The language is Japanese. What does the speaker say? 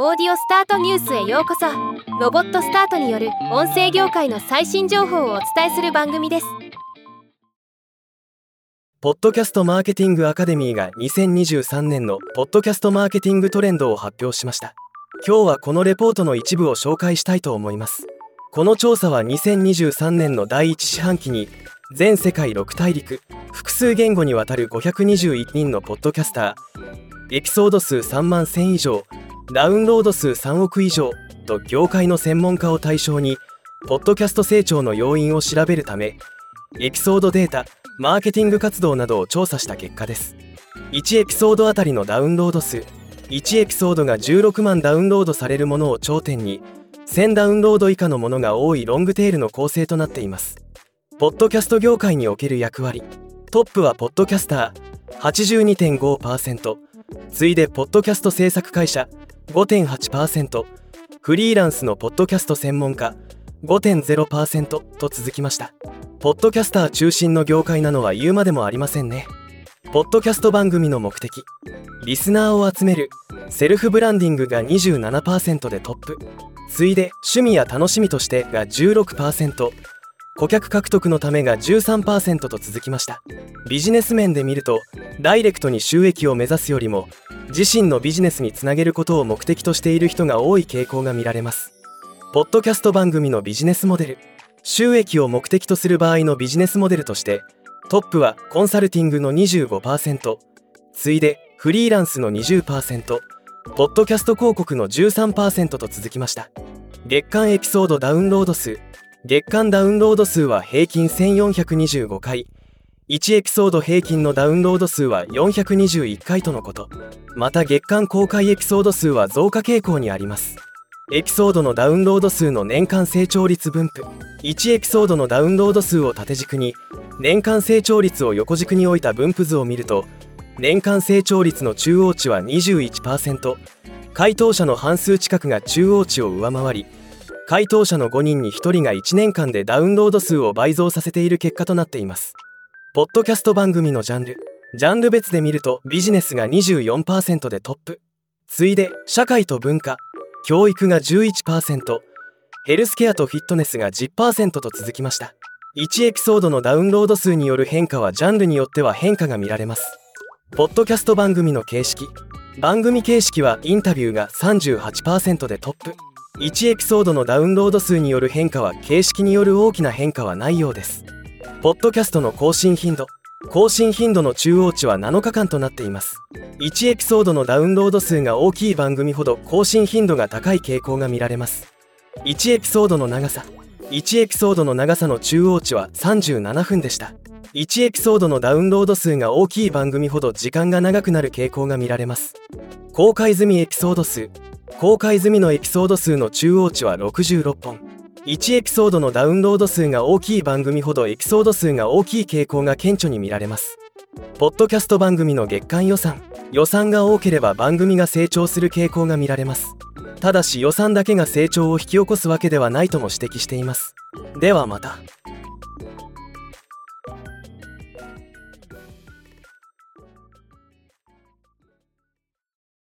オーディオスタートニュースへようこそ。ロボットスタートによる音声業界の最新情報をお伝えする番組です。ポッドキャストマーケティングアカデミーが2023年のポッドキャストマーケティングトレンドを発表しました。今日はこのレポートの一部を紹介したいと思います。この調査は2023年の第1四半期に全世界6大陸複数言語にわたる521人のポッドキャスターエピソード数3万1000以上ダウンロード数3億以上と業界の専門家を対象にポッドキャスト成長の要因を調べるためエピソードデータマーケティング活動などを調査した結果です。1エピソードあたりのダウンロード数1エピソードが16万ダウンロードされるものを頂点に1000ダウンロード以下のものが多いロングテールの構成となっています。ポッドキャスト業界における役割トップはポッドキャスター82.5%次いでポッドキャスト制作会社5.8%フリーランスのポッドキャスト専門家。5.0%と続きました。ポッドキャスター中心の業界なのは言うまでもありませんね。ポッドキャスト番組の目的。リスナーを集める。セルフブランディングが27%でトップ。次いで趣味や楽しみとしてが16%顧客獲得のためが13%と続きました。ビジネス面で見るとダイレクトに収益を目指すよりも自身のビジネスにつなげることを目的としている人が多い傾向が見られます。ポッドキャスト番組のビジネスモデル。収益を目的とする場合のビジネスモデルとしてトップはコンサルティングの25%次いでフリーランスの20%ポッドキャスト広告の13%と続きました。月間エピソードダウンロード数。月間ダウンロード数は平均1425回。1エピソード平均のダウンロード数は421回とのこと。また月間公開エピソード数は増加傾向にあります。エピソードのダウンロード数の年間成長率分布。1エピソードのダウンロード数を縦軸に年間成長率を横軸に置いた分布図を見ると年間成長率の中央値は21%回答者の半数近くが中央値を上回り回答者の5人に1人が1年間でダウンロード数を倍増させている結果となっています。ポッドキャスト番組のジャンル。ジャンル別で見るとビジネスが24%でトップ。次いで社会と文化。教育が11%ヘルスケアとフィットネスが10%と続きました。1エピソードのダウンロード数による変化はジャンルによっては変化が見られます。ポッドキャスト番組の形式。番組形式はインタビューが38%でトップ。1エピソードのダウンロード数による変化は形式による大きな変化はないようです。ポッドキャストの更新頻度更新頻度の中央値は7日間となっています。1エピソードのダウンロード数が大きい番組ほど更新頻度が高い傾向が見られます。1エピソードの長さ1エピソードの長さの中央値は37分でした。1エピソードのダウンロード数が大きい番組ほど時間が長くなる傾向が見られます。公開済みエピソード数公開済みのエピソード数の中央値は66本。1エピソードのダウンロード数が大きい番組ほどエピソード数が大きい傾向が顕著に見られます。ポッドキャスト番組の月間予算予算が多ければ番組が成長する傾向が見られます。ただし予算だけが成長を引き起こすわけではないとも指摘しています。ではまた。